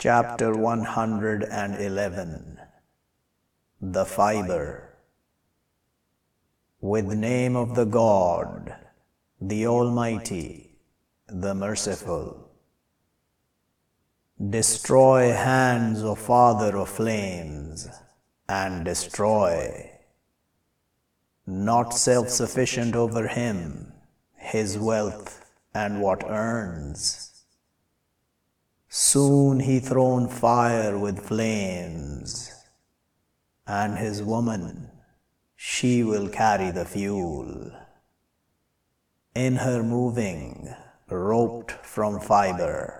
Chapter 111 The Fiber With name of the God, the Almighty, the Merciful. Destroy hands, O Father of flames, and destroy. Not self sufficient over him, his wealth, and what earns Soon he thrown fire with flames, and his woman, she will carry the fuel. In her moving, roped from fiber,